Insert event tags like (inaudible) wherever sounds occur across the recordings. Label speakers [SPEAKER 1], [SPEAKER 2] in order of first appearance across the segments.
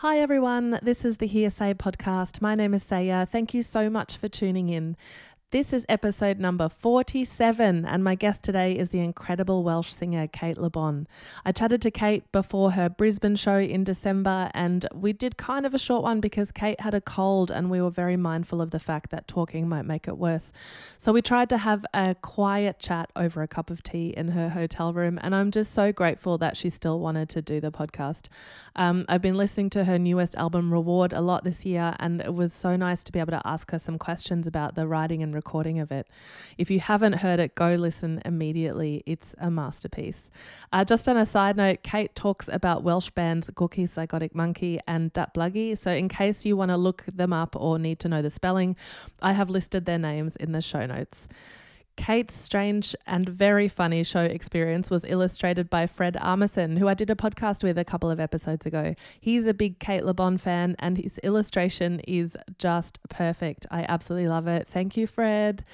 [SPEAKER 1] Hi, everyone. This is the Hearsay podcast. My name is Saya. Thank you so much for tuning in. This is episode number 47, and my guest today is the incredible Welsh singer Kate Le Bon. I chatted to Kate before her Brisbane show in December, and we did kind of a short one because Kate had a cold, and we were very mindful of the fact that talking might make it worse. So we tried to have a quiet chat over a cup of tea in her hotel room, and I'm just so grateful that she still wanted to do the podcast. Um, I've been listening to her newest album, Reward, a lot this year, and it was so nice to be able to ask her some questions about the writing and recording of it. If you haven't heard it, go listen immediately. It's a masterpiece. Uh, just on a side note, Kate talks about Welsh bands Gorky's Zygotic Mynci and Datblygu. So, in case you want to look them up or need to know the spelling, I have listed their names in the show notes. Kate's strange and very funny show experience was illustrated by Fred Armisen, who I did a podcast with a couple of episodes ago. He's a big Kate Le Bon fan, and his illustration is just perfect. I absolutely love it. Thank you, Fred.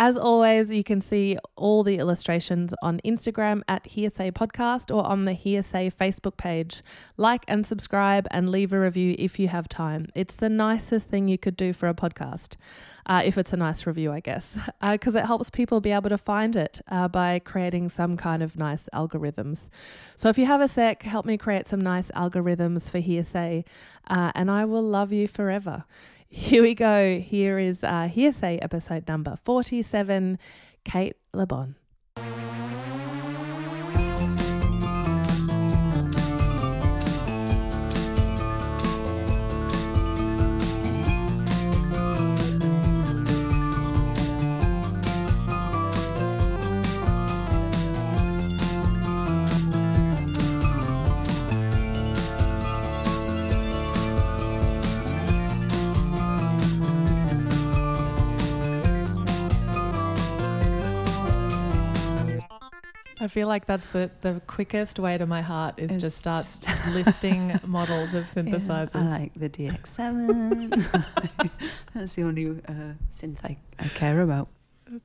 [SPEAKER 1] As always, you can see all the illustrations on Instagram at Hearsay Podcast or on the Hearsay Facebook page. Like and subscribe and leave a review if you have time. It's the nicest thing you could do for a podcast, uh, if it's a nice review, I guess, because (laughs) uh, it helps people be able to find it uh, by creating some kind of nice algorithms. So if you have a sec, help me create some nice algorithms for Hearsay, uh, and I will love you forever. Here we go. Here is uh, Hearsay episode number 47 Kate Le I feel like that's the, the quickest way to my heart is
[SPEAKER 2] It's
[SPEAKER 1] just start
[SPEAKER 2] just- (laughs)
[SPEAKER 1] listing (laughs) models of synthesizers.
[SPEAKER 2] Yeah, I like the DX7. (laughs) That's the only uh, synth I, I care about.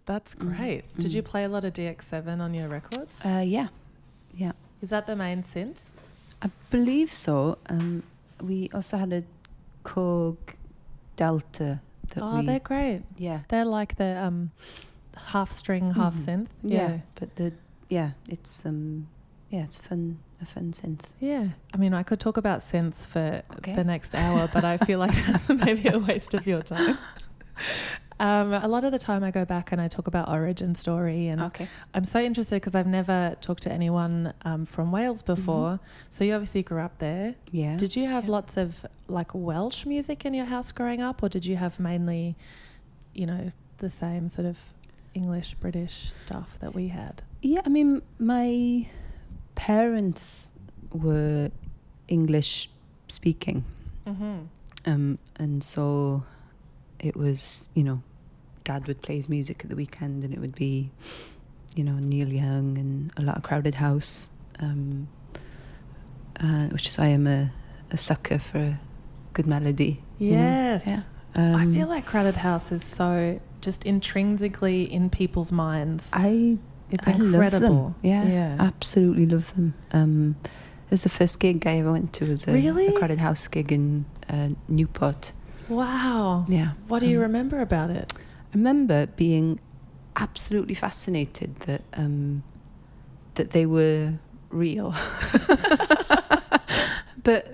[SPEAKER 1] That's
[SPEAKER 2] Mm,
[SPEAKER 1] great. Did you
[SPEAKER 2] mm.
[SPEAKER 1] play a lot of DX7 on your records?
[SPEAKER 2] Uh, yeah, yeah.
[SPEAKER 1] Is that the main synth?
[SPEAKER 2] I believe so. Um, we also had a Korg Delta
[SPEAKER 1] Oh,
[SPEAKER 2] we.
[SPEAKER 1] they're great.
[SPEAKER 2] Yeah,
[SPEAKER 1] They're like the um, half string, half
[SPEAKER 2] Mhm.
[SPEAKER 1] synth.
[SPEAKER 2] yeah, But the yeah, it's um, yeah, it's fun. A fun synth.
[SPEAKER 1] Yeah. I mean, I could talk about synths for
[SPEAKER 2] Okay.
[SPEAKER 1] the next hour, but I feel like that's (laughs) maybe a waste of your time. Um, a lot of the time, I go back and I talk about origin story, and
[SPEAKER 2] Okay.
[SPEAKER 1] I'm so interested because I've never talked to anyone um, from Wales before. So you obviously grew up there.
[SPEAKER 2] Yeah.
[SPEAKER 1] Did you have
[SPEAKER 2] yeah.
[SPEAKER 1] lots of like Welsh music in your house growing up, or did you have mainly, you know, the same sort of English British stuff that we had?
[SPEAKER 2] Yeah, I mean, my parents were English speaking.
[SPEAKER 1] Mm-hmm.
[SPEAKER 2] Um, and so it was, you know, dad would play his music at the weekend and it would be, you know, Neil Young and a lot of Crowded House, um, uh, which is why I'm a, a sucker for a good melody. you know?
[SPEAKER 1] Yes.
[SPEAKER 2] Yeah.
[SPEAKER 1] I
[SPEAKER 2] Um,
[SPEAKER 1] feel like Crowded House is so just intrinsically in people's minds.
[SPEAKER 2] I,
[SPEAKER 1] It's
[SPEAKER 2] I
[SPEAKER 1] incredible.
[SPEAKER 2] love them. Yeah,
[SPEAKER 1] Yeah.
[SPEAKER 2] absolutely love them. Um, it was the first gig I ever went to was a,
[SPEAKER 1] Really?
[SPEAKER 2] a Crowded House gig in uh, Newport.
[SPEAKER 1] wow.
[SPEAKER 2] Yeah.
[SPEAKER 1] What do you
[SPEAKER 2] Um,
[SPEAKER 1] remember about it?
[SPEAKER 2] I remember being absolutely fascinated that um, that they were real. (laughs) but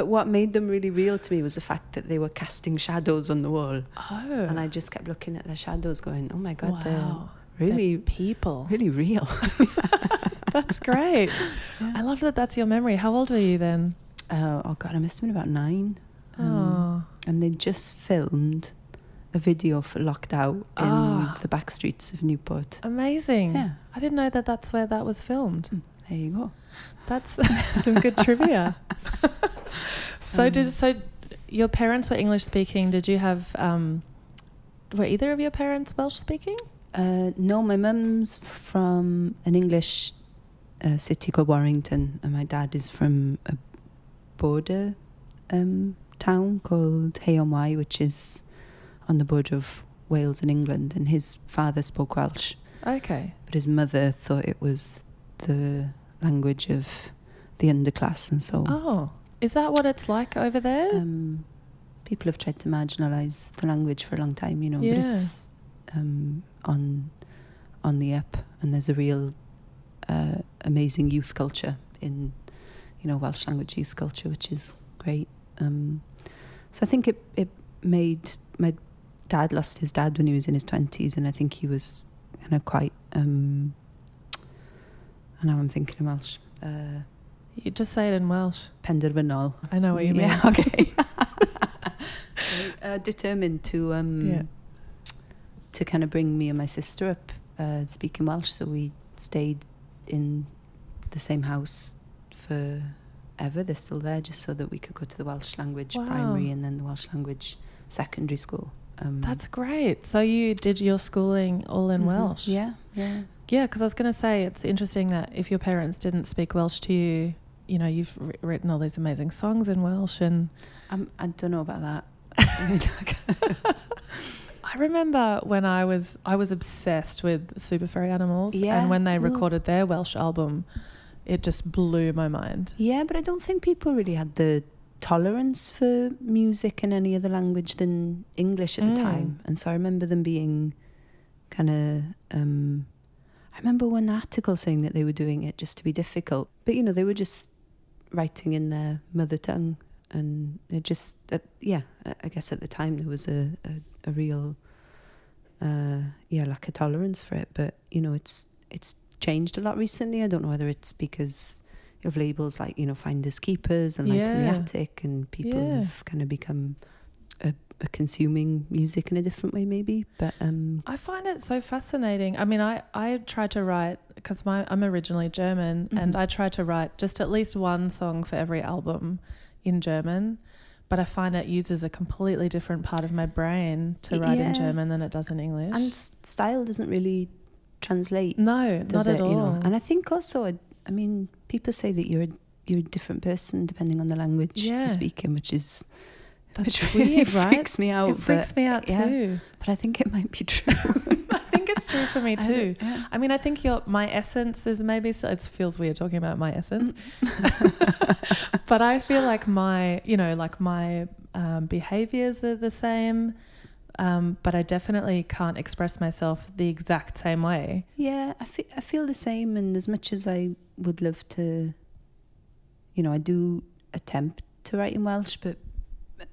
[SPEAKER 2] but what made them really real to me was the fact that they were casting shadows on the wall,
[SPEAKER 1] Oh.
[SPEAKER 2] and I just kept looking at the shadows, going, "Oh my god,
[SPEAKER 1] wow.
[SPEAKER 2] they're really,
[SPEAKER 1] They're people.
[SPEAKER 2] really real." (laughs) (laughs)
[SPEAKER 1] That's great.
[SPEAKER 2] Yeah.
[SPEAKER 1] I love that that's your memory. How old were you then?
[SPEAKER 2] Uh, oh god, I must have been about nine, um,
[SPEAKER 1] oh.
[SPEAKER 2] and they just filmed a video for Locked Out in
[SPEAKER 1] Ah.
[SPEAKER 2] the back streets of Newport.
[SPEAKER 1] Amazing.
[SPEAKER 2] Yeah.
[SPEAKER 1] I didn't know that that's where that was filmed.
[SPEAKER 2] There you go.
[SPEAKER 1] That's (laughs) some good trivia. (laughs) so did
[SPEAKER 2] Um,
[SPEAKER 1] so your parents were English speaking. Did you have um were either of your parents Welsh speaking?
[SPEAKER 2] Uh, no, my mum's from an English uh, city called Warrington, and my dad is from a border um, town called Hay-on-Wye, which is on the border of Wales and England. And his father spoke Welsh,
[SPEAKER 1] Okay.
[SPEAKER 2] but his mother thought it was the language of the underclass, and so
[SPEAKER 1] Oh. Is that what it's like over there?
[SPEAKER 2] Um, people have tried to marginalise the language for a long time, you know,
[SPEAKER 1] Yeah.
[SPEAKER 2] but it's um, on on the up, and there's a real uh, amazing youth culture in, you know, Welsh language youth culture, which is great. Um, so I think it it made my dad lost his dad when he was in his twenties, and I think he was kind of quite. Um, and know I'm thinking in Welsh. Uh,
[SPEAKER 1] you just say it in Welsh.
[SPEAKER 2] penderfynol.
[SPEAKER 1] I know what you mean.
[SPEAKER 2] Yeah, okay. (laughs) (laughs) uh, determined to um,
[SPEAKER 1] Yeah.
[SPEAKER 2] to kind of bring me and my sister up uh, speaking Welsh. So we stayed in the same house for ever. They're still there, just so that we could go to the Welsh language
[SPEAKER 1] Wow.
[SPEAKER 2] primary and then the Welsh language secondary school. Um,
[SPEAKER 1] That's great. So you did your schooling all in
[SPEAKER 2] mhm.
[SPEAKER 1] Welsh.
[SPEAKER 2] Yeah, yeah.
[SPEAKER 1] Yeah, because I was going to say it's interesting that if your parents didn't speak Welsh to you, you know, you've wri- written all these amazing songs in Welsh, and
[SPEAKER 2] I'm, I don't know about that. I mean, like-
[SPEAKER 1] I remember when I was I was obsessed with Super Furry Animals,
[SPEAKER 2] Yeah,
[SPEAKER 1] and when they
[SPEAKER 2] well-
[SPEAKER 1] recorded their Welsh album, it just blew my mind.
[SPEAKER 2] Yeah, but I don't think people really had the tolerance for music in any other language than English at the
[SPEAKER 1] Mm.
[SPEAKER 2] time. And so I remember them being kind of. Um, remember one article saying that they were doing it just to be difficult. But, you know, they were just writing in their mother tongue. And it just, uh, yeah, I- guess at the time there was a, a, a real, uh, yeah, lack of tolerance for it. But, you know, it's it's changed a lot recently. I don't know whether it's because of labels like you know finders keepers and light in the attic and people
[SPEAKER 1] Yeah.
[SPEAKER 2] have kind of become a consuming music in a different way maybe but um
[SPEAKER 1] I find it so fascinating. I mean, I, I try to write because my I'm originally German, and
[SPEAKER 2] Mhm.
[SPEAKER 1] I try to write just at least one song for every album in German. But I find it uses a completely different part of my brain to write in German than it does in English.
[SPEAKER 2] and style doesn't really translate
[SPEAKER 1] no,
[SPEAKER 2] does
[SPEAKER 1] not
[SPEAKER 2] it
[SPEAKER 1] at all.
[SPEAKER 2] you know and i think also I, I mean people say that you're a, you're a different person depending on the language
[SPEAKER 1] Yeah.
[SPEAKER 2] you're speaking which is
[SPEAKER 1] That's
[SPEAKER 2] which really
[SPEAKER 1] weird, right?
[SPEAKER 2] freaks me out
[SPEAKER 1] it freaks me out
[SPEAKER 2] yeah.
[SPEAKER 1] too.
[SPEAKER 2] but i think it might be true (laughs)
[SPEAKER 1] I think it's true for me (laughs)
[SPEAKER 2] I
[SPEAKER 1] too.
[SPEAKER 2] yeah.
[SPEAKER 1] I mean, I think your my essence is maybe still, it feels weird talking about my essence, (laughs) but I feel like my you know like my um, behaviors are the same, um, but I definitely can't express myself the exact same way.
[SPEAKER 2] Yeah, I feel, I feel the same. And as much as I would love to, you know, I do attempt to write in Welsh, but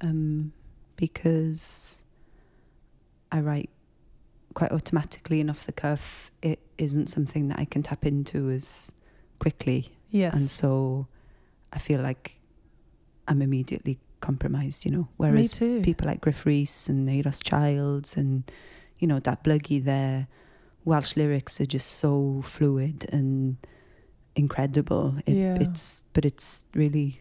[SPEAKER 2] um, because I write quite automatically and off the cuff, it isn't something that I can tap into as quickly.
[SPEAKER 1] Yes.
[SPEAKER 2] And so I feel like I'm immediately compromised, you know. Whereas
[SPEAKER 1] Me too.
[SPEAKER 2] people like Gruff Rhys and Euros Childs and, you know, Datblygu, their Welsh lyrics are just so fluid and incredible. It,
[SPEAKER 1] Yeah.
[SPEAKER 2] It's, but it's really,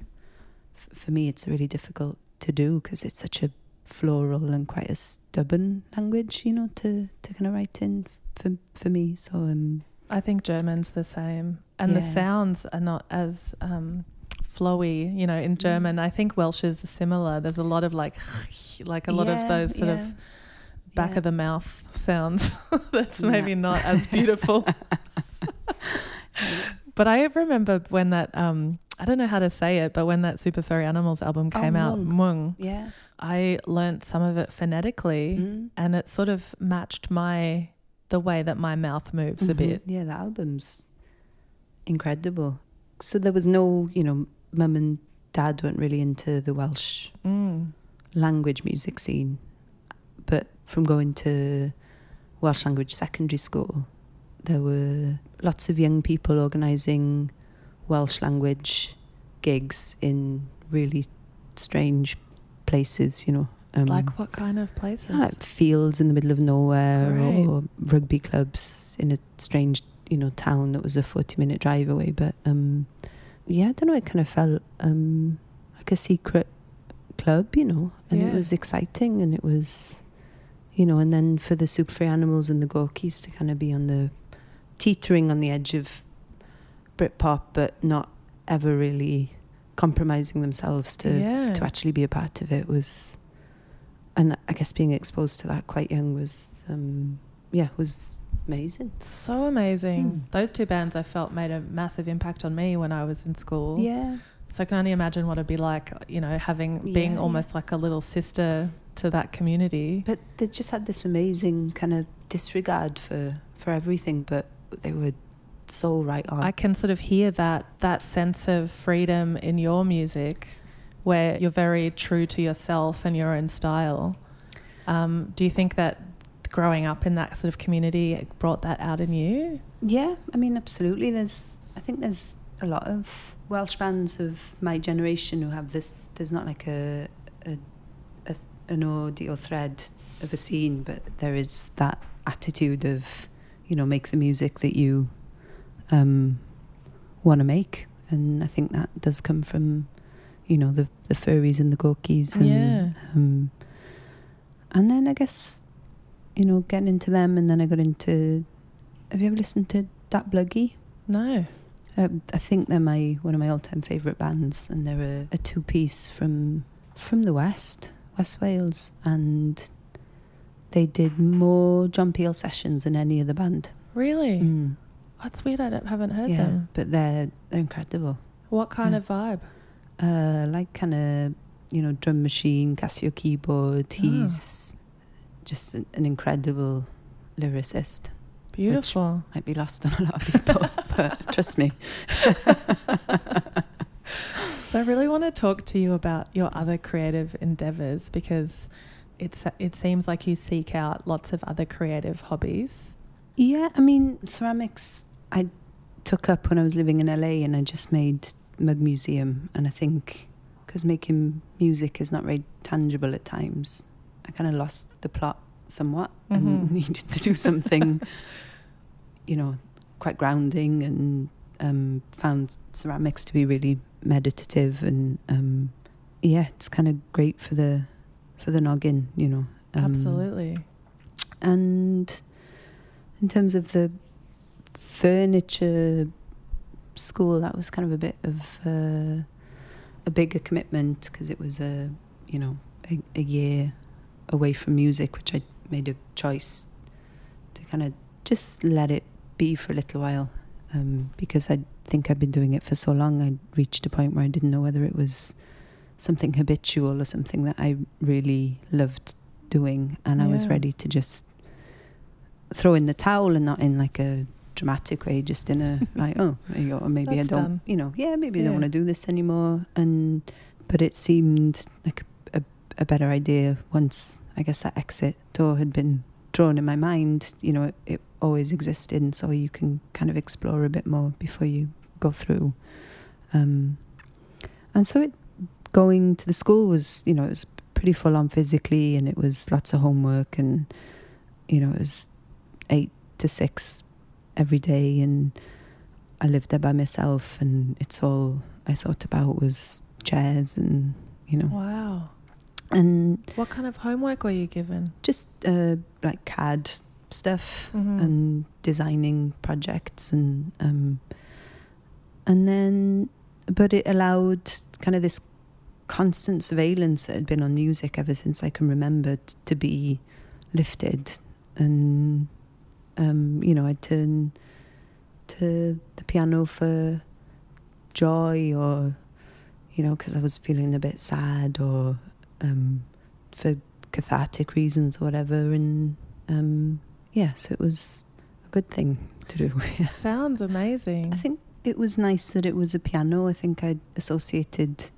[SPEAKER 2] f- for me, it's really difficult to do because it's such a floral and quite a stubborn language, you know, to, to kind of write in for, for me. So, um,
[SPEAKER 1] I think German's the same, and the sounds are not as um, flowy. You know,
[SPEAKER 2] Mm.
[SPEAKER 1] in German, I think Welsh is similar. There's a lot of like, (laughs) like a lot of those sort
[SPEAKER 2] yeah,
[SPEAKER 1] of back
[SPEAKER 2] yeah.
[SPEAKER 1] of the mouth sounds. (laughs) That's
[SPEAKER 2] Yeah.
[SPEAKER 1] maybe not as beautiful. (laughs) but I remember when that um, I don't know how to say it, but when that Super Furry Animals album
[SPEAKER 2] Oh,
[SPEAKER 1] came out, Mwng.
[SPEAKER 2] Yeah.
[SPEAKER 1] I learnt some of it phonetically,
[SPEAKER 2] Mm.
[SPEAKER 1] and it sort of matched my the way that my mouth moves a
[SPEAKER 2] Mhm.
[SPEAKER 1] bit.
[SPEAKER 2] Yeah, the album's incredible. So there was no, you know, mum and dad weren't really into the Welsh
[SPEAKER 1] Mm.
[SPEAKER 2] language music scene. But from going to Welsh language secondary school, there were lots of young people organising Welsh language gigs in really strange places, you know. Um,
[SPEAKER 1] Like what kind of places?
[SPEAKER 2] you know, like fields in the middle of nowhere
[SPEAKER 1] Right.
[SPEAKER 2] or rugby clubs in a strange, you know, town that was a 40 minute drive away. But um, yeah, I don't know, it kind of felt um, like a secret club, you know, and
[SPEAKER 1] Yeah.
[SPEAKER 2] it was exciting and it was, you know, and then for the Super Furry Animals and the Gorkies to kind of be on the teetering on the edge of Britpop, but not ever really compromising themselves to
[SPEAKER 1] yeah.
[SPEAKER 2] to actually be a part of it was and I guess being exposed to that quite young was um yeah was amazing
[SPEAKER 1] so amazing.
[SPEAKER 2] Hmm.
[SPEAKER 1] Those two bands I felt made a massive impact on me when I was in school.
[SPEAKER 2] yeah
[SPEAKER 1] So I can only imagine what it'd be like, you know, having being
[SPEAKER 2] Yeah,
[SPEAKER 1] almost like a little sister to that community.
[SPEAKER 2] But they just had this amazing kind of disregard for, for everything, but they were so right on.
[SPEAKER 1] I can sort of hear that that sense of freedom in your music, where you're very true to yourself and your own style. Um, do you think that growing up in that sort of community brought that out in you?
[SPEAKER 2] Yeah, I mean, absolutely. There's, I think there's a lot of Welsh bands of my generation who have this. There's not like a, a, a an audio thread of a scene, but there is that attitude of, you know, make the music that you um, want to make, and I think that does come from, you know, the the furries and the gorkies, and
[SPEAKER 1] Yeah.
[SPEAKER 2] um, and then I guess, you know, getting into them, and then I got into. Have you ever listened to Datblygu?
[SPEAKER 1] No.
[SPEAKER 2] Um, I think they're my one of my all-time favourite bands, and they're a, a two-piece from from the west, West Wales, and they did more John Peel sessions than any other band.
[SPEAKER 1] Really?
[SPEAKER 2] Mm.
[SPEAKER 1] That's weird. I don't- haven't heard
[SPEAKER 2] Yeah,
[SPEAKER 1] them.
[SPEAKER 2] but they're they're incredible.
[SPEAKER 1] What kind
[SPEAKER 2] Yeah.
[SPEAKER 1] of vibe?
[SPEAKER 2] Uh, like kind of you know drum machine, Casio keyboard.
[SPEAKER 1] Ah.
[SPEAKER 2] He's just an, an incredible lyricist.
[SPEAKER 1] Beautiful.
[SPEAKER 2] Might be lost on a lot of people, (laughs) but trust me.
[SPEAKER 1] So I really want to talk to you about your other creative endeavors because it's it seems like you seek out lots of other creative hobbies.
[SPEAKER 2] Yeah, I mean, ceramics I took up when I was living in LA and I just made Mug Museum. And I think because making music is not very tangible at times, I kind of lost the plot somewhat
[SPEAKER 1] Mhm.
[SPEAKER 2] and (laughs) needed to do something, you know, quite grounding and um, found ceramics to be really meditative and um, yeah, it's kind of great for the for the noggin, you know. Um,
[SPEAKER 1] Absolutely.
[SPEAKER 2] and in terms of the furniture school, that was kind of a bit of uh, a bigger commitment because it was a, you know, a, a year away from music, which I made a choice to kind of just let it be for a little while um, because I think I'd been doing it for so long. I reached a point where I didn't know whether it was something habitual or something that I really loved doing, and I was ready to just throw in the towel and not in like a dramatic way, just in a (laughs) like, oh, maybe
[SPEAKER 1] That's
[SPEAKER 2] I don't,
[SPEAKER 1] done.
[SPEAKER 2] you know, yeah, maybe I don't want to do this anymore. And but it seemed like a, a better idea once I guess that exit door had been drawn in my mind. You know, it, it always existed, and so you can kind of explore a bit more before you go through. Um, and so it going to the school was, you know, it was pretty full on physically, and it was lots of homework, and you know, it was eight to six every day, and I lived there by myself, and it's all I thought about was jazz, and you know,
[SPEAKER 1] Wow.
[SPEAKER 2] and
[SPEAKER 1] What kind of homework were you given?
[SPEAKER 2] just uh, like CAD stuff
[SPEAKER 1] Mhm.
[SPEAKER 2] and designing projects and um, and then but it allowed kind of this constant surveillance that had been on music ever since I can remember t- to be lifted and um, you know I'd turn to the piano for joy or you know because I was feeling a bit sad or um, for cathartic reasons or whatever and um, yeah so it was a good thing to do. (laughs)
[SPEAKER 1] Sounds amazing.
[SPEAKER 2] I think it was nice that it was a piano I think I associated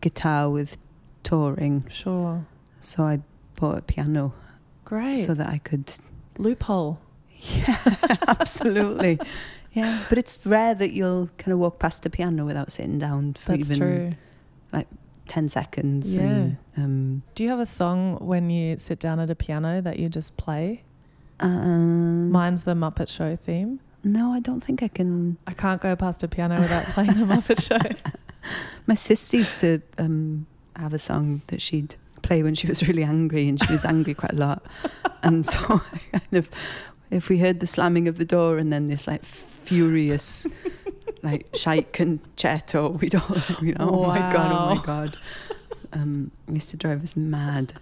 [SPEAKER 2] guitar with touring
[SPEAKER 1] Sure.
[SPEAKER 2] so I bought a piano
[SPEAKER 1] Great.
[SPEAKER 2] so that I could
[SPEAKER 1] Loophole.
[SPEAKER 2] Yeah (laughs) absolutely yeah but it's rare that you'll kind of walk past a piano without sitting down for
[SPEAKER 1] That's
[SPEAKER 2] even
[SPEAKER 1] true.
[SPEAKER 2] 10 seconds and, um,
[SPEAKER 1] Do you have a song when you sit down at a piano that you just play?
[SPEAKER 2] um,
[SPEAKER 1] Mine's the Muppet Show theme.
[SPEAKER 2] no I don't think I can
[SPEAKER 1] I can't go past a piano without playing the Muppet Show. (laughs)
[SPEAKER 2] My sister used to um, have a song that she'd play when she was really angry, and she was angry quite a lot. And so, (laughs) I kind of, if we heard the slamming of the door and then this like furious, (laughs) like shite concerto, we'd all, you know, oh my god, oh my god. Um, used to drive us mad.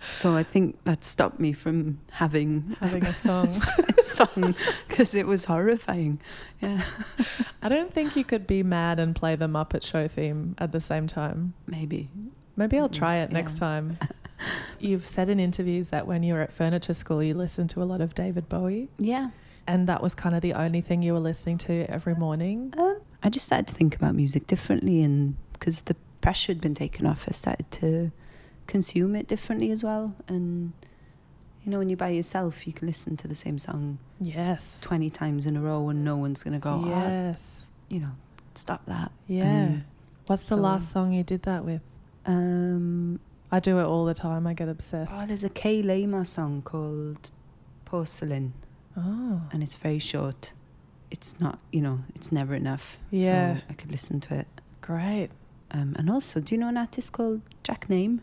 [SPEAKER 2] So I think that stopped me from having
[SPEAKER 1] Having a (laughs) song.
[SPEAKER 2] a song because it was horrifying. Yeah, (laughs)
[SPEAKER 1] I don't think you could be mad and play the Muppet Show theme at the same time.
[SPEAKER 2] maybe.
[SPEAKER 1] Maybe I'll
[SPEAKER 2] Mm,
[SPEAKER 1] try it next time. You've said in interviews that when you were at furniture school, you listened to a lot of David Bowie,
[SPEAKER 2] Yeah.
[SPEAKER 1] and that was kind of the only thing you were listening to every morning.
[SPEAKER 2] Um, I just started to think about music differently, and because the pressure had been taken off, I started to consume it differently as well. And you know, when you're by yourself, you can listen to the same song
[SPEAKER 1] Yes.
[SPEAKER 2] 20 times in a row, and no one's going to go, "Oh,
[SPEAKER 1] yes.
[SPEAKER 2] you know, stop that.
[SPEAKER 1] Yeah. What's the last song you did that with?
[SPEAKER 2] Um,
[SPEAKER 1] I do it all the time. I get obsessed.
[SPEAKER 2] oh, there's a Kay song called Porcelain,
[SPEAKER 1] Oh.
[SPEAKER 2] and it's very short. It's not, you know, it's never enough.
[SPEAKER 1] Yeah.
[SPEAKER 2] So I could listen to it.
[SPEAKER 1] Great.
[SPEAKER 2] Um, and also, do you know an artist called Jack Name?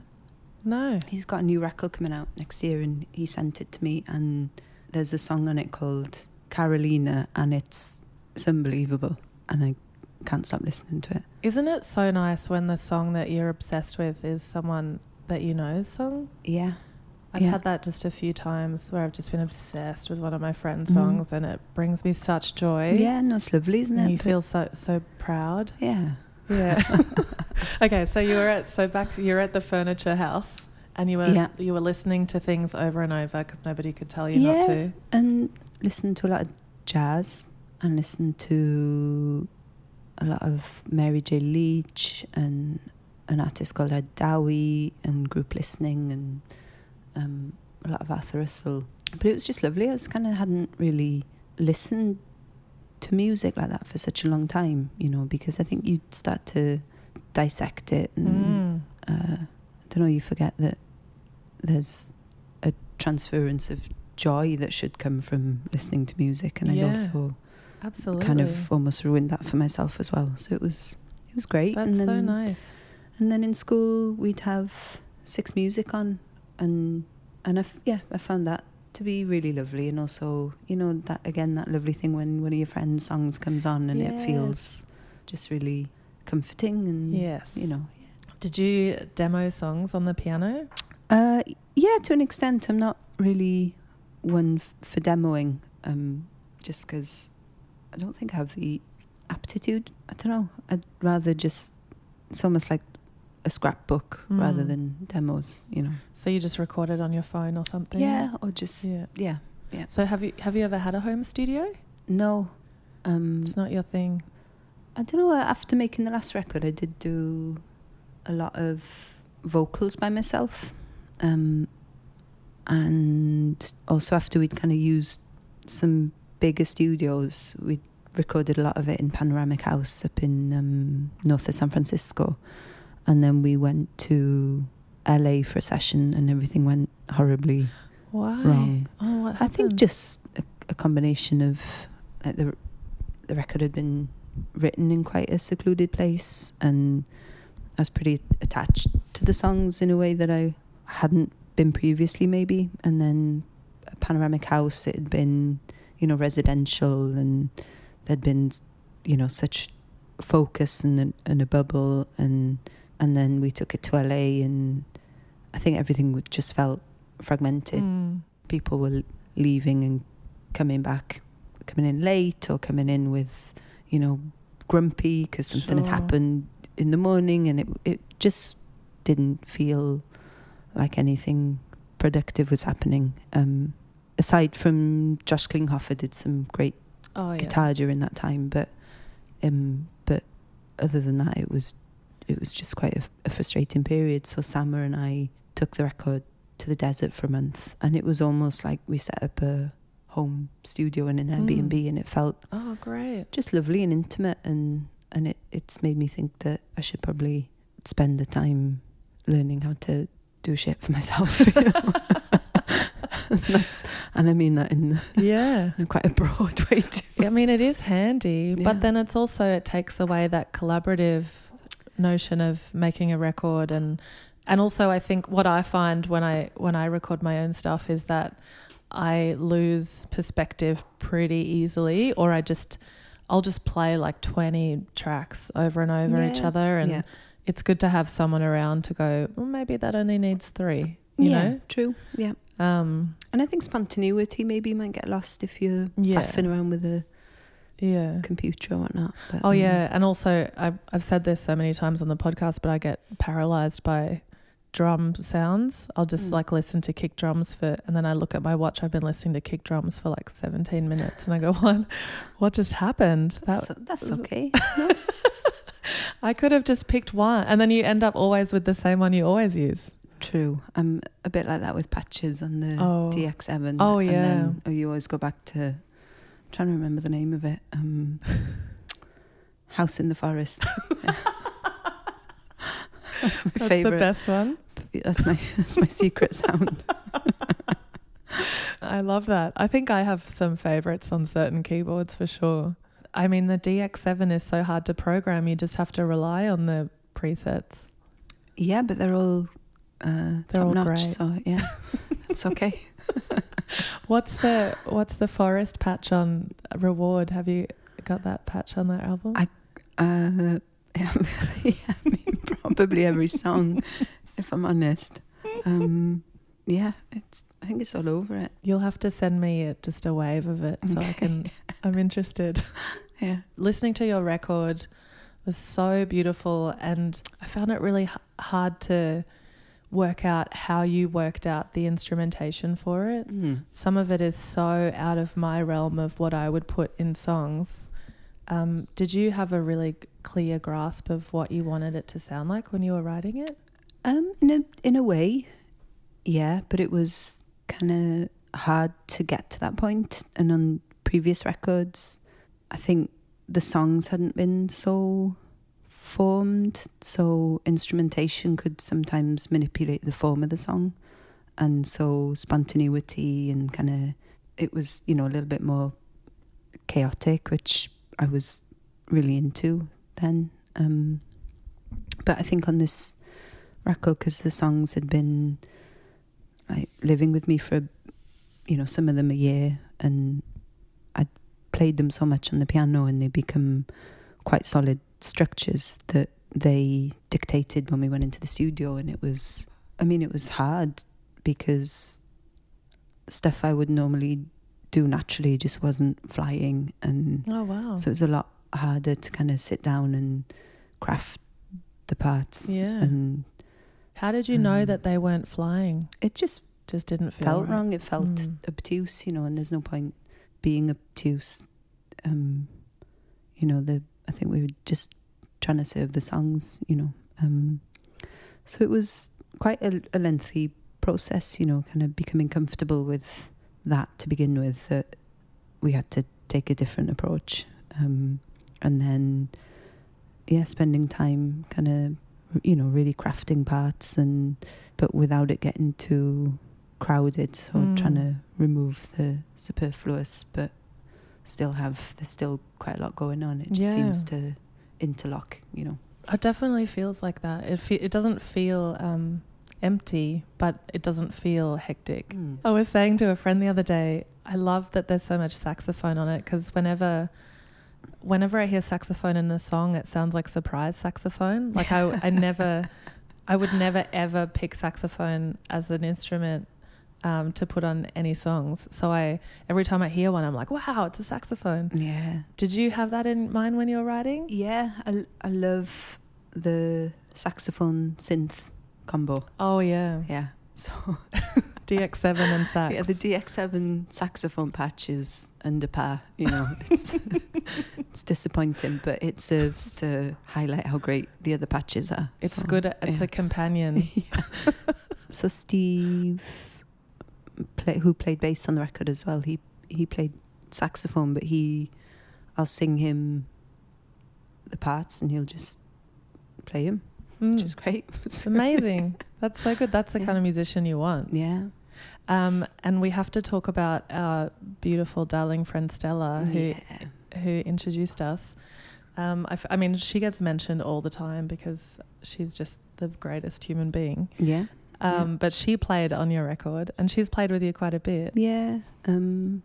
[SPEAKER 1] No.
[SPEAKER 2] He's got a new record coming out next year, and he sent it to me. And there's a song on it called Carolina, and it's it's unbelievable, and I can't stop listening to it.
[SPEAKER 1] Isn't it so nice when the song that you're obsessed with is someone that you know song?
[SPEAKER 2] Yeah,
[SPEAKER 1] I've
[SPEAKER 2] Yeah.
[SPEAKER 1] had that just a few times where I've just been obsessed with one of my friends'
[SPEAKER 2] Mhm.
[SPEAKER 1] songs, and it brings me such joy.
[SPEAKER 2] yeah, no, it's lovely, isn't
[SPEAKER 1] and
[SPEAKER 2] it?
[SPEAKER 1] you
[SPEAKER 2] But-
[SPEAKER 1] feel so so proud.
[SPEAKER 2] yeah,
[SPEAKER 1] Yeah. (laughs) (laughs) okay, so you were at so back you're at the furniture house, and you were
[SPEAKER 2] Yeah.
[SPEAKER 1] you were listening to things over and over because nobody could tell you
[SPEAKER 2] Yeah.
[SPEAKER 1] not to.
[SPEAKER 2] and listen to a lot of jazz, and listen to a lot of Mary J. Leach and an artist called Ed Dowie and group listening and um, a lot of Arthur Russell. But it was just lovely. I was kind of hadn't really listened to music like that for such a long time, you know, because I think you start to dissect it and
[SPEAKER 1] Mm.
[SPEAKER 2] uh, I don't know, you forget that there's a transference of joy that should come from listening to music, and
[SPEAKER 1] Yeah.
[SPEAKER 2] I also
[SPEAKER 1] Absolutely.
[SPEAKER 2] kind of almost ruined that for myself as well. So it was it was great.
[SPEAKER 1] That's so nice.
[SPEAKER 2] And then in school we'd have six music on, and and I f- yeah I found that to be really lovely, and also you know that again that lovely thing when one of your friends' songs comes on and it feels just really comforting and
[SPEAKER 1] Yes.
[SPEAKER 2] you know
[SPEAKER 1] Did you demo songs on the piano?
[SPEAKER 2] Uh, yeah, to an extent. I'm not really one f- for demoing, um, just because I don't think I have the aptitude. I don't know. I'd rather just. It's almost like a scrapbook rather
[SPEAKER 1] Mm.
[SPEAKER 2] than demos. You know.
[SPEAKER 1] So you just record it on your phone or something?
[SPEAKER 2] Yeah, or just
[SPEAKER 1] Yeah.
[SPEAKER 2] yeah.
[SPEAKER 1] So have you have you ever had a home studio?
[SPEAKER 2] No. Um,
[SPEAKER 1] It's not your thing.
[SPEAKER 2] I don't know. After making the last record, I did do a lot of vocals by myself. Um, and also, after we'd kind of used some bigger studios, we recorded a lot of it in Panoramic House up in um, north of San Francisco. And then we went to LA for a session, and everything went horribly
[SPEAKER 1] Why?
[SPEAKER 2] wrong.
[SPEAKER 1] Oh, what
[SPEAKER 2] I think just a, a combination of like the the record had been written in quite a secluded place, and I was pretty attached to the songs in a way that I hadn't been previously, maybe. And then a panoramic house, it had been, you know, residential, and there'd been, you know, such focus and a, and a bubble, and and then we took it to LA, and I think everything just felt fragmented
[SPEAKER 1] Mm.
[SPEAKER 2] people were leaving and coming back, coming in late or coming in with, you know, grumpy because something
[SPEAKER 1] Sure.
[SPEAKER 2] had happened in the morning, and it it just didn't feel like anything productive was happening. Um, aside from Josh Klinghoffer did some great
[SPEAKER 1] Oh yeah.
[SPEAKER 2] guitar during that time, but um, but other than that, it was it was just quite a, a frustrating period. So Samur and I took the record to the desert for a month, and it was almost like we set up a home studio in an Airbnb,
[SPEAKER 1] Mm.
[SPEAKER 2] and it felt
[SPEAKER 1] Oh great.
[SPEAKER 2] just lovely and intimate, and and it it's made me think that I should probably spend the time learning how to do shit for myself. (laughs) and, (laughs) and I mean that in,
[SPEAKER 1] yeah.
[SPEAKER 2] in quite a broad (laughs) way too.
[SPEAKER 1] I mean, it is handy,
[SPEAKER 2] Yeah.
[SPEAKER 1] but then it's also it takes away that collaborative notion of making a record and and also I think what I find when I when I record my own stuff is that I lose perspective pretty easily or I just I'll just play like 20 tracks over and over each other and
[SPEAKER 2] yeah.
[SPEAKER 1] it's good to have someone around to go well maybe that only needs 3 You
[SPEAKER 2] yeah,
[SPEAKER 1] know.
[SPEAKER 2] true. Yeah.
[SPEAKER 1] Um,
[SPEAKER 2] And I think spontaneity maybe might get lost if you're
[SPEAKER 1] Yeah.
[SPEAKER 2] faffing around with a
[SPEAKER 1] yeah.
[SPEAKER 2] computer or whatnot. But,
[SPEAKER 1] Oh
[SPEAKER 2] um,
[SPEAKER 1] yeah, and also I've I've said this so many times on the podcast, but I get paralyzed by drum sounds. I'll just
[SPEAKER 2] Mm.
[SPEAKER 1] like listen to kick drums for, and then I look at my watch. I've been listening to kick drums for like 17 minutes, and I go, (laughs) "What? What just happened?" That
[SPEAKER 2] That's, that's okay. (laughs)
[SPEAKER 1] I could have just picked one, and then you end up always with the same one you always use.
[SPEAKER 2] True. I'm a bit like that with patches on the
[SPEAKER 1] Oh.
[SPEAKER 2] DX7.
[SPEAKER 1] Oh,
[SPEAKER 2] And
[SPEAKER 1] yeah.
[SPEAKER 2] then oh, you always go back to, I'm trying to remember the name of it. Um, (laughs) House in the Forest. (laughs) that's my
[SPEAKER 1] That's
[SPEAKER 2] favorite.
[SPEAKER 1] the best one.
[SPEAKER 2] That's my (laughs) that's my secret sound.
[SPEAKER 1] I love that. I think I have some favorites on certain keyboards for sure. I mean, the DX7 is so hard to program. You just have to rely on the presets.
[SPEAKER 2] Yeah, but they're all uh,
[SPEAKER 1] They're all
[SPEAKER 2] notch.
[SPEAKER 1] great.
[SPEAKER 2] So yeah, it's okay. (laughs)
[SPEAKER 1] What's the What's the forest patch on Reward? Have you got that patch on that album?
[SPEAKER 2] I- Uh, (laughs) yeah, I mean, probably every song, if I'm honest. Um, yeah, it's. I think it's all over it.
[SPEAKER 1] You'll have to send me a, just a wave of it so I can. I'm interested. (laughs)
[SPEAKER 2] Yeah.
[SPEAKER 1] Listening to your record was so beautiful, and I found it really h- hard to work out how you worked out the instrumentation for it.
[SPEAKER 2] Mm.
[SPEAKER 1] Some of it is so out of my realm of what I would put in songs. Um, did you have a really clear grasp of what you wanted it to sound like when you were writing it?
[SPEAKER 2] Um, in a in a way, yeah, but it was kind of hard to get to that point. And on previous records, I think the songs hadn't been so formed, so instrumentation could sometimes manipulate the form of the song, and so spontaneity and kind of it was you know a little bit more chaotic, which I was really into then. Um, but I think on this record, because the songs had been like living with me for, you know, some of them a year, and I'd played them so much on the piano, and they become quite solid structures that they dictated when we went into the studio, and it was, I mean, it was hard because stuff I would normally do naturally just wasn't flying, and
[SPEAKER 1] Oh wow!
[SPEAKER 2] so it was a lot harder to kind of sit down and craft the parts.
[SPEAKER 1] Yeah.
[SPEAKER 2] And
[SPEAKER 1] How did you know
[SPEAKER 2] um,
[SPEAKER 1] that they weren't flying?
[SPEAKER 2] it just
[SPEAKER 1] Just didn't feel
[SPEAKER 2] felt
[SPEAKER 1] right.
[SPEAKER 2] wrong. It felt
[SPEAKER 1] Mm.
[SPEAKER 2] obtuse, you know, and there's no point being obtuse. Um, you know, the I think we were just trying to serve the songs, you know. Um, so it was quite a, a lengthy process, you know, kind of becoming comfortable with that to begin with. That we had to take a different approach, um, and then yeah, spending time kind of you know really crafting parts and but without it getting too crowded. So
[SPEAKER 1] Mm.
[SPEAKER 2] trying to remove the superfluous, but still have there's still quite a lot going on. It just
[SPEAKER 1] Yeah.
[SPEAKER 2] seems to interlock, you know.
[SPEAKER 1] It definitely feels like that. It fe- it doesn't feel um, empty, but it doesn't feel hectic. I was saying to a friend the other day, I love that there's so much saxophone on it because whenever, whenever I hear saxophone in a song, it sounds like surprise saxophone. Like I, I never, (laughs) I would never ever pick saxophone as an instrument um, to put on any songs. So I, every time I hear one, I'm like, wow, it's a saxophone.
[SPEAKER 2] Yeah.
[SPEAKER 1] Did you have that in mind when you were writing?
[SPEAKER 2] Yeah, I, I love the saxophone synth combo.
[SPEAKER 1] Oh yeah,
[SPEAKER 2] Yeah. (laughs) So
[SPEAKER 1] DX7 and sax. (laughs)
[SPEAKER 2] yeah, the DX7 saxophone patch is under par, you know. (laughs) It's it's disappointing, but it serves to highlight how great the other patches are.
[SPEAKER 1] it's
[SPEAKER 2] So,
[SPEAKER 1] good. It's
[SPEAKER 2] yeah.
[SPEAKER 1] a companion.
[SPEAKER 2] So Steve, play, who played bass on the record as well, he he played saxophone, but he, I'll sing him the parts, and he'll just play him,
[SPEAKER 1] Mm.
[SPEAKER 2] which is great.
[SPEAKER 1] It's amazing. That's so good. That's the
[SPEAKER 2] Yeah.
[SPEAKER 1] kind of musician you want.
[SPEAKER 2] yeah,
[SPEAKER 1] Um, and we have to talk about our beautiful, darling friend Stella, who
[SPEAKER 2] yeah,
[SPEAKER 1] who introduced us. Um, I, f- I mean, she gets mentioned all the time because she's just the greatest human being.
[SPEAKER 2] yeah,
[SPEAKER 1] Um,
[SPEAKER 2] Yeah.
[SPEAKER 1] But she played on your record, and she's played with you quite a bit.
[SPEAKER 2] yeah. Um,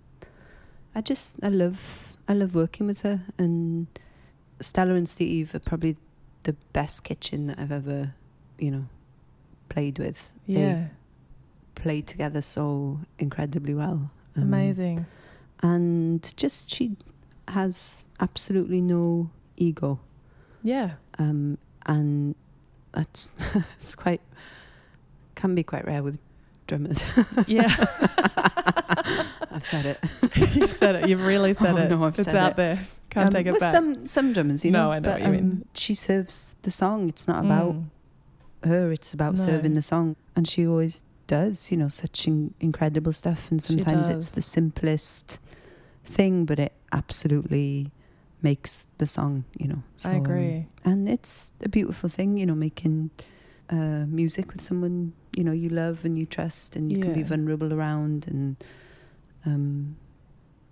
[SPEAKER 2] I just I love I love working with her, and Stella and Steve are probably the best kitchen that I've ever, you know, played with. They-
[SPEAKER 1] Yeah,
[SPEAKER 2] play together so incredibly well. Um,
[SPEAKER 1] Amazing.
[SPEAKER 2] And just she has absolutely no ego.
[SPEAKER 1] Yeah.
[SPEAKER 2] Um, and that's (laughs) it's quite can be quite rare with drummers. (laughs)
[SPEAKER 1] Yeah. (laughs)
[SPEAKER 2] I've said it. (laughs)
[SPEAKER 1] You've said it. You've really said
[SPEAKER 2] Oh,
[SPEAKER 1] it.
[SPEAKER 2] no, I've
[SPEAKER 1] it's
[SPEAKER 2] said
[SPEAKER 1] out
[SPEAKER 2] it.
[SPEAKER 1] there. Can't
[SPEAKER 2] Um,
[SPEAKER 1] take it
[SPEAKER 2] with
[SPEAKER 1] back.
[SPEAKER 2] Some some drummers, you know. No.
[SPEAKER 1] I know
[SPEAKER 2] but,
[SPEAKER 1] what you mean.
[SPEAKER 2] um, She serves the song. It's not about
[SPEAKER 1] Mm.
[SPEAKER 2] her. It's about
[SPEAKER 1] No.
[SPEAKER 2] serving the song, and she always does. You know, such in- incredible stuff. And sometimes it's the simplest thing, but it absolutely makes the song. You know. So,
[SPEAKER 1] I
[SPEAKER 2] um,
[SPEAKER 1] agree.
[SPEAKER 2] and it's a beautiful thing. You know, making uh, music with someone you know you love and you trust, and you can be vulnerable around. And um,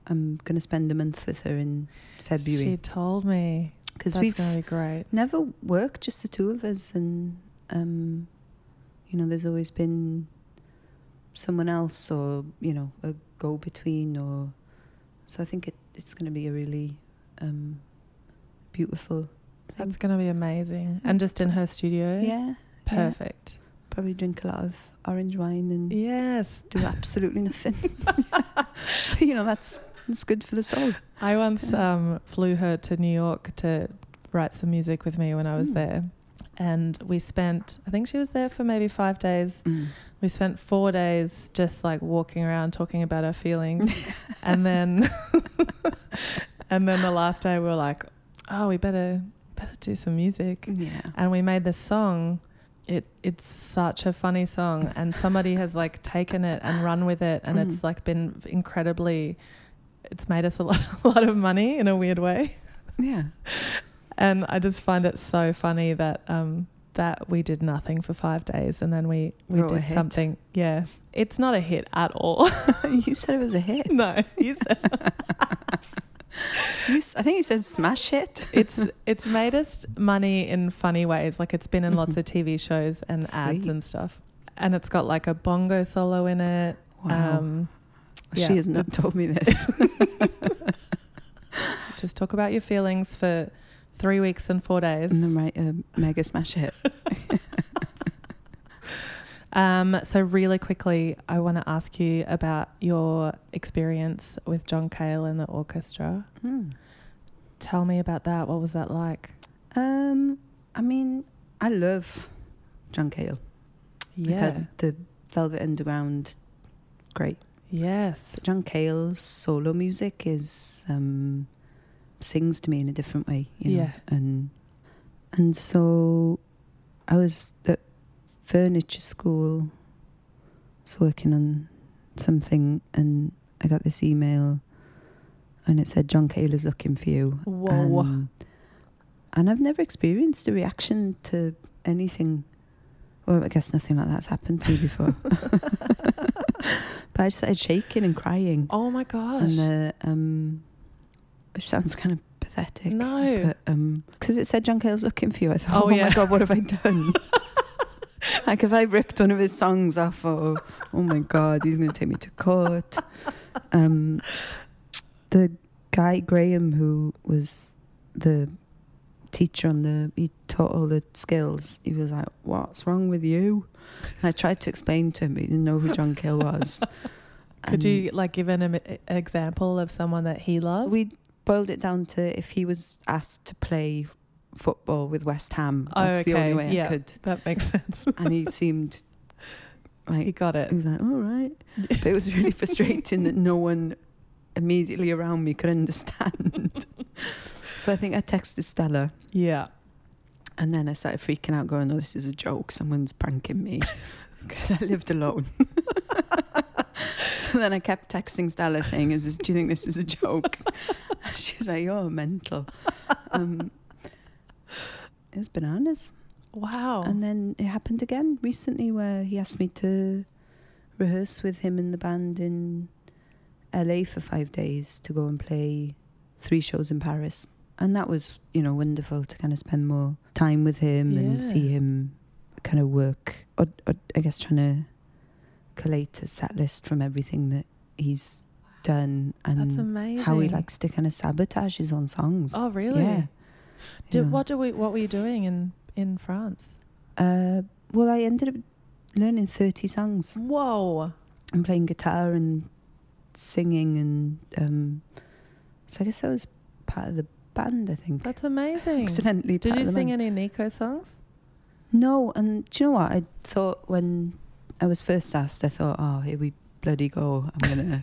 [SPEAKER 2] I'm gonna spend a month with her in February.
[SPEAKER 1] She told me
[SPEAKER 2] because we've
[SPEAKER 1] be great.
[SPEAKER 2] never worked just the two of us and um you know there's always been someone else or you know a go between or so i think it, it's going to be a really um beautiful thing
[SPEAKER 1] That's going to be amazing. And just in her studio.
[SPEAKER 2] yeah
[SPEAKER 1] Perfect.
[SPEAKER 2] Probably drink a lot of orange wine and
[SPEAKER 1] Yes.
[SPEAKER 2] do absolutely nothing but, (laughs) (laughs) you know that's that's good for the soul
[SPEAKER 1] I once um, flew her to New York to write some music with me when I was
[SPEAKER 2] Mm.
[SPEAKER 1] there. And we spent, I think she was there for maybe five days. We spent four days just like walking around talking about our feelings. (laughs) and then, and then the last day we were like, oh, we better, better do some music.
[SPEAKER 2] yeah
[SPEAKER 1] And we made this song. It it's such a funny song, and somebody has like taken it and run with it, and
[SPEAKER 2] Mm.
[SPEAKER 1] it's like been incredibly. It's made us a lot, (laughs) a lot of money in a weird way,
[SPEAKER 2] yeah (laughs)
[SPEAKER 1] and I just find it so funny that um that we did nothing for five days, and then we we did something. Yeah, it's not a hit at all. (laughs)
[SPEAKER 2] you said it was a hit
[SPEAKER 1] no, you said
[SPEAKER 2] You I think you said smash hit.
[SPEAKER 1] it's (laughs) it's made us money in funny ways. Like it's been in lots of (laughs) TV shows and ads and stuff. And it's got like a bongo solo in it.
[SPEAKER 2] Wow.
[SPEAKER 1] Um, yeah.
[SPEAKER 2] She has not (laughs) told me this.
[SPEAKER 1] just talk about your feelings for three weeks and four days.
[SPEAKER 2] and then write a mega smash hit.
[SPEAKER 1] Um, so really quickly, I want to ask you about your experience with John Cale and the orchestra.
[SPEAKER 2] Hmm.
[SPEAKER 1] Tell me about that. What was that like?
[SPEAKER 2] Um, I mean, I love John Cale. Like,
[SPEAKER 1] Yeah.
[SPEAKER 2] I- the Velvet Underground, great.
[SPEAKER 1] yes.
[SPEAKER 2] But John Cale's solo music is um, sings to me in a different way, you know.
[SPEAKER 1] Yeah.
[SPEAKER 2] And and so I was at furniture school, I was working on something, and I got this email, and it said John is looking for you.
[SPEAKER 1] Whoa.
[SPEAKER 2] And, and I've never experienced a reaction to anything. Well, I guess nothing like that's happened to me before. (laughs) but I just started shaking and crying.
[SPEAKER 1] oh my gosh.
[SPEAKER 2] And uh, um, which sounds kind of pathetic.
[SPEAKER 1] No.
[SPEAKER 2] But um, because it said John Cale's looking for you, I thought,
[SPEAKER 1] Oh,
[SPEAKER 2] oh,
[SPEAKER 1] yeah.
[SPEAKER 2] my god, what have I done? (laughs) like, if I ripped one of his songs off? Or oh my god, he's going to take me to court. Um, the guy Graham, who was the teacher on the, he taught all the skills. He was like, "What's wrong with you?" And I tried to explain to him, he didn't know who John Cale was.
[SPEAKER 1] Could
[SPEAKER 2] And-
[SPEAKER 1] you like give an em- example of someone that he loved?
[SPEAKER 2] We boiled it down to if he was asked to play football with West Ham.
[SPEAKER 1] Oh,
[SPEAKER 2] That's the only way
[SPEAKER 1] yeah.
[SPEAKER 2] I could.
[SPEAKER 1] that makes sense.
[SPEAKER 2] And he seemed like (laughs) he
[SPEAKER 1] got it.
[SPEAKER 2] he was like, all right. (laughs) But it was really frustrating that no one immediately around me could understand. (laughs) so I think I texted Stella
[SPEAKER 1] Yeah.
[SPEAKER 2] and then I started freaking out, going, "Oh, this is a joke. Someone's pranking me." Because I lived alone. so then I kept texting Stella saying, "Is this? Do you think this is a joke?" She's like, "You're mental." Um, it was bananas.
[SPEAKER 1] Wow.
[SPEAKER 2] And then it happened again recently, where he asked me to rehearse with him in the band in LA for five days to go and play three shows in Paris. And that was, you know, wonderful to kind of spend more time with him and see him kind of work, or, or I guess trying to collate a set list from everything that he's done
[SPEAKER 1] That's
[SPEAKER 2] and
[SPEAKER 1] amazing.
[SPEAKER 2] how he likes to kind of sabotage his own songs.
[SPEAKER 1] Oh, really?
[SPEAKER 2] Yeah.
[SPEAKER 1] Did,
[SPEAKER 2] know.
[SPEAKER 1] what do we? What were you doing in in France?
[SPEAKER 2] Uh, well, I ended up learning 30 songs
[SPEAKER 1] Whoa.
[SPEAKER 2] and playing guitar and singing and um, so I guess I was part of the band. I think
[SPEAKER 1] That's amazing.
[SPEAKER 2] accidentally.
[SPEAKER 1] Did you sing
[SPEAKER 2] band.
[SPEAKER 1] any Nico songs?
[SPEAKER 2] No, and do you know what? I thought when I was first asked, I thought, oh, here we bloody go. I'm gonna.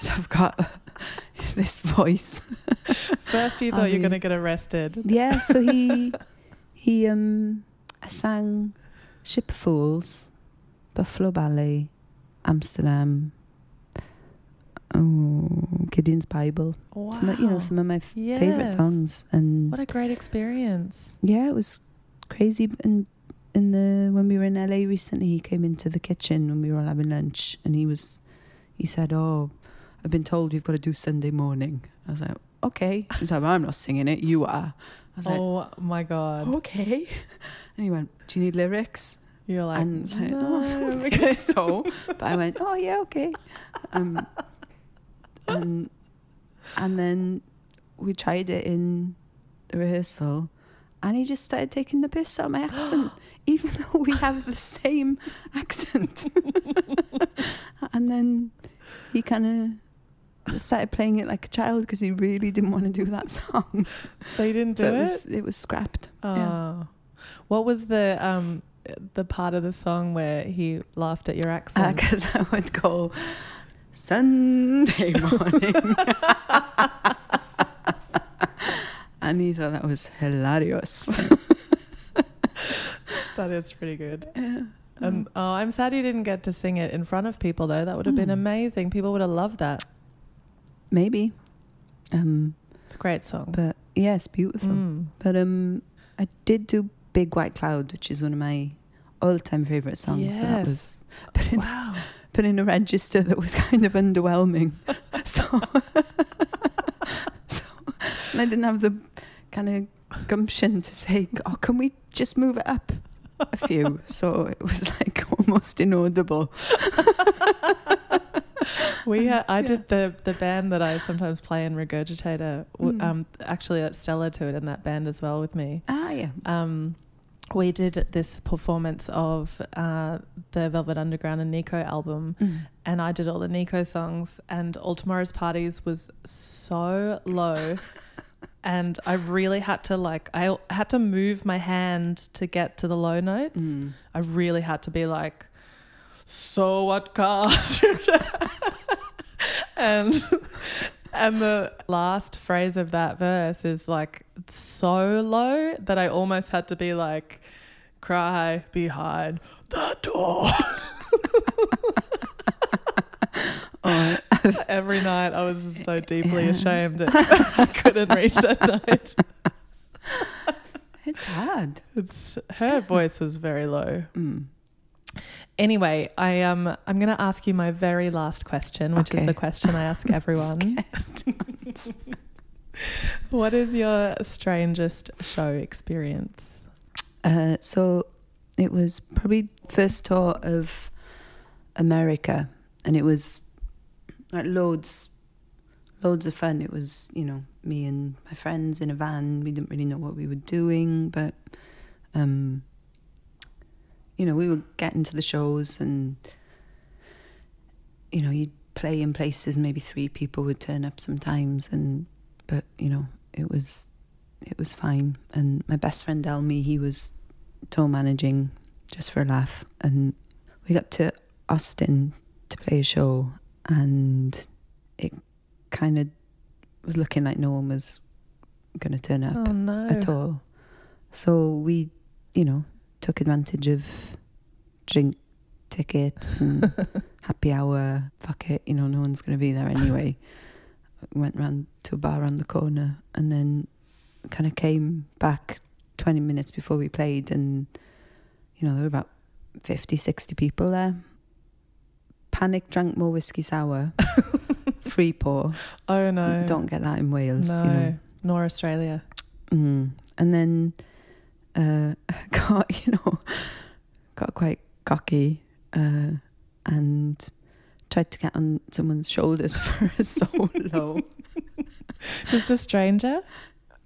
[SPEAKER 2] so (laughs) I've got (laughs) this voice. (laughs)
[SPEAKER 1] First, you
[SPEAKER 2] I
[SPEAKER 1] thought you were
[SPEAKER 2] mean-
[SPEAKER 1] going to get arrested.
[SPEAKER 2] Yeah. So he (laughs) he um sang Ship of Fools, Buffalo Ballet, Amsterdam. Oh, Gideon's Bible.
[SPEAKER 1] Wow.
[SPEAKER 2] Some of, you know some of my f- favorite songs, and
[SPEAKER 1] What a great experience.
[SPEAKER 2] yeah, it was crazy. And in the when we were in LA recently, he came into the kitchen when we were all having lunch, and he was, he said, "Oh, I've been told you've got to do Sunday morning." I was like, "Okay." He was like, well, "I'm not singing it. You are." I was like,
[SPEAKER 1] oh my God.
[SPEAKER 2] "Okay." And he went, "Do you need lyrics?"
[SPEAKER 1] You're like,
[SPEAKER 2] and I was like,
[SPEAKER 1] no.
[SPEAKER 2] "Oh, (laughs) (laughs) think so." But I went, "Oh yeah, okay." Um, and and then we tried it in the rehearsal, and he just started taking the piss out of my accent, (gasps) even though we have the same accent. (laughs) and then he kind of started playing it like a child because he really didn't want to do that (laughs) song.
[SPEAKER 1] so you didn't do
[SPEAKER 2] so it
[SPEAKER 1] it?
[SPEAKER 2] was it was scrapped. yeah.
[SPEAKER 1] Oh. What was the um the part of the song where he laughed at your accent?
[SPEAKER 2] Because I would go Sunday morning. and he thought that was hilarious. (laughs)
[SPEAKER 1] that is pretty good. (laughs)
[SPEAKER 2] Yeah.
[SPEAKER 1] Um, oh, I'm sad you didn't get to sing it in front of people though. That would have been
[SPEAKER 2] Mm.
[SPEAKER 1] amazing. People would have loved that.
[SPEAKER 2] Maybe. Um,
[SPEAKER 1] It's a great song.
[SPEAKER 2] but yes, beautiful.
[SPEAKER 1] Mm.
[SPEAKER 2] But um, I did do Big White Cloud, which is one of my all-time favorite songs. So that
[SPEAKER 1] Yes.
[SPEAKER 2] was (laughs) put in,
[SPEAKER 1] Wow. (laughs)
[SPEAKER 2] put in a register that was kind of underwhelming. (laughs) so, so I didn't have the kind of gumption to say, "Oh, can we just move it up a few?" so it was like almost inaudible. (laughs)
[SPEAKER 1] We uh, I
[SPEAKER 2] Yeah.
[SPEAKER 1] did the the band that I sometimes play in Regurgitator.
[SPEAKER 2] Mm.
[SPEAKER 1] Um, actually, that's Stella to it in that band as well with me.
[SPEAKER 2] Ah, yeah.
[SPEAKER 1] Um, we did this performance of uh, the Velvet Underground and Nico album,
[SPEAKER 2] Mm.
[SPEAKER 1] and I did all the Nico songs. And All Tomorrow's Parties was so low, (laughs) and I really had to like I had to move my hand to get to the low notes.
[SPEAKER 2] Mm.
[SPEAKER 1] I really had to be like, so what cast? (laughs) and and the last phrase of that verse is like so low that I almost had to be like, cry behind the door.
[SPEAKER 2] Oh, (laughs)
[SPEAKER 1] Every night I was so deeply ashamed that I couldn't reach that note.
[SPEAKER 2] it's hard.
[SPEAKER 1] It's, her voice was very low.
[SPEAKER 2] Mm.
[SPEAKER 1] Anyway, I um I'm gonna ask you my very last question, which is the question I ask (laughs) everyone. what is your strangest show experience?
[SPEAKER 2] Uh, so it was probably first tour of America, and it was like loads, loads of fun. It was you know me and my friends in a van. We didn't really know what we were doing, but um, you know we were getting to the shows, and you know you'd play in places. Maybe three people would turn up sometimes, and but you know it was it was fine. And my best friend Elmi, he was tour managing just for a laugh. And we got to Austin to play a show, and it kind of was looking like no one was going to turn up
[SPEAKER 1] Oh no.
[SPEAKER 2] at all. So we, you know, took advantage of drink tickets and (laughs) happy hour. Fuck it, you know, no one's going to be there anyway. (laughs) Went round to a bar around the corner and then kind of came back 20 minutes before we played and, you know, there were about 50, 60 people there. Panic drank more whiskey sour. (laughs) Free pour.
[SPEAKER 1] Oh no.
[SPEAKER 2] Don't get that in Wales,
[SPEAKER 1] no.
[SPEAKER 2] you know.
[SPEAKER 1] Nor Australia.
[SPEAKER 2] Mm. And then uh, (laughs) got, you know, got quite cocky uh, and tried to get on someone's shoulders (laughs) for a solo. (laughs)
[SPEAKER 1] Just a stranger?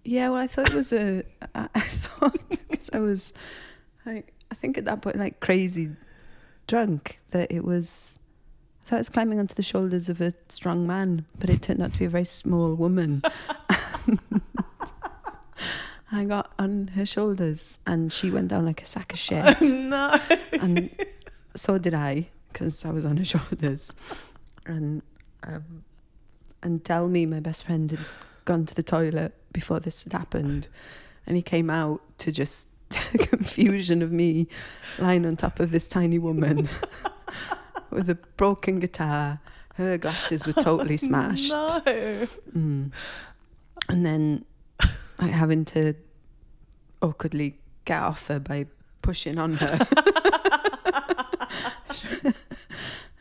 [SPEAKER 2] yeah, well, I thought it was a. I, I thought because I was, like, I think at that point, like crazy drunk that it was. I thought I was climbing onto the shoulders of a strong man, but it turned out to be a very small woman. I got on her shoulders, and she went down like a sack of shit. (laughs)
[SPEAKER 1] no.
[SPEAKER 2] and so did I because I was on her shoulders. And um, and tell me my best friend had gone to the toilet before this had happened, and he came out to just (laughs) confusion of me lying on top of this tiny woman (laughs) with a broken guitar. Her glasses were totally smashed.
[SPEAKER 1] No.
[SPEAKER 2] Mm. And then like having to awkwardly get off her by pushing on her (laughs)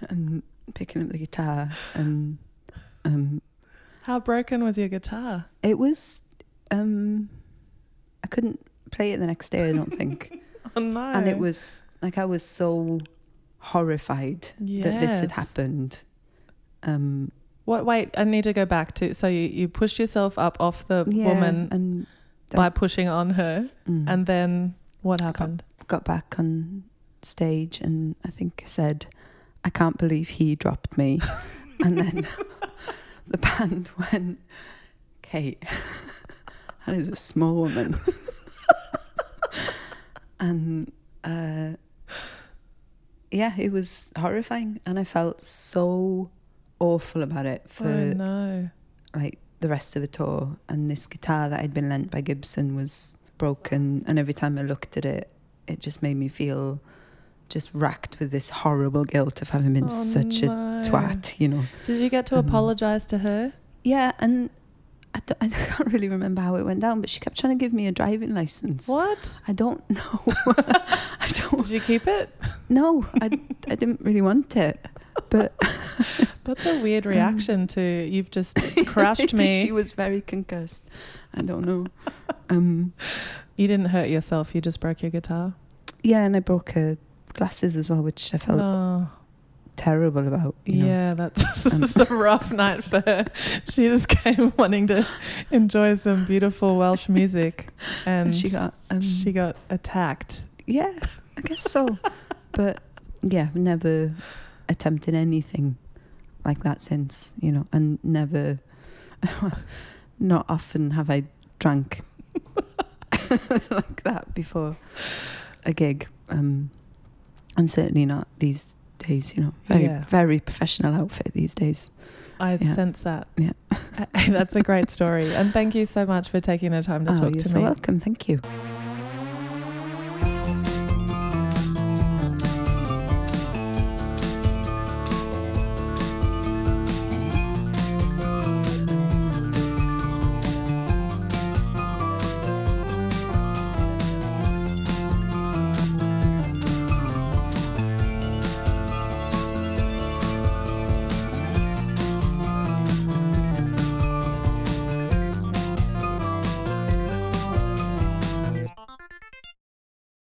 [SPEAKER 2] and picking up the guitar and um
[SPEAKER 1] How broken was your guitar?
[SPEAKER 2] it was um I couldn't play it the next day I don't think (laughs)
[SPEAKER 1] Oh no.
[SPEAKER 2] and it was like I was so horrified that this had happened um
[SPEAKER 1] What? Wait, I need to go back to. So you, you pushed yourself up off the
[SPEAKER 2] yeah
[SPEAKER 1] woman
[SPEAKER 2] and
[SPEAKER 1] by pushing on her,
[SPEAKER 2] mm.
[SPEAKER 1] and then what happened?
[SPEAKER 2] got back on stage and I think I said, I can't believe he dropped me. (laughs) and then (laughs) the band (laughs) went, Kate, that is a small woman. and uh, yeah, it was horrifying. And I felt so awful about it for
[SPEAKER 1] oh no.
[SPEAKER 2] like the rest of the tour and this guitar that I'd been lent by Gibson was broken and every time I looked at it it just made me feel just racked with this horrible guilt of having been
[SPEAKER 1] Oh,
[SPEAKER 2] such a twat you know
[SPEAKER 1] Did you get to
[SPEAKER 2] Um,
[SPEAKER 1] apologize to her?
[SPEAKER 2] yeah and I, don't- I (laughs) can't really remember how it went down but she kept trying to give me a driving license
[SPEAKER 1] What?
[SPEAKER 2] I don't know (laughs) I (laughs) don't
[SPEAKER 1] Did you keep it?
[SPEAKER 2] No, I, I didn't really want it but (laughs)
[SPEAKER 1] That's a weird reaction to you've just crushed (laughs) me.
[SPEAKER 2] she was very concussed I don't know um (laughs)
[SPEAKER 1] You didn't hurt yourself. You just broke your guitar.
[SPEAKER 2] Yeah, and I broke her glasses as well, which I felt
[SPEAKER 1] Oh,
[SPEAKER 2] terrible about. You know?
[SPEAKER 1] yeah, that's
[SPEAKER 2] Um,
[SPEAKER 1] a rough night for her. She just came wanting to enjoy some beautiful Welsh music, and
[SPEAKER 2] And she got, um,
[SPEAKER 1] she got attacked.
[SPEAKER 2] yeah, I guess so. but yeah, never attempted anything like that since, you know, and never, (laughs) not often have I drank (laughs) like that before a gig. Um, and certainly not these days, you know, very,
[SPEAKER 1] Yeah.
[SPEAKER 2] very professional outfit these days.
[SPEAKER 1] I
[SPEAKER 2] Yeah.
[SPEAKER 1] sense that.
[SPEAKER 2] Yeah. (laughs)
[SPEAKER 1] that's a great story, and thank you so much for taking the time to
[SPEAKER 2] oh,
[SPEAKER 1] talk to so me.
[SPEAKER 2] you're so
[SPEAKER 1] me.
[SPEAKER 2] welcome. Thank you.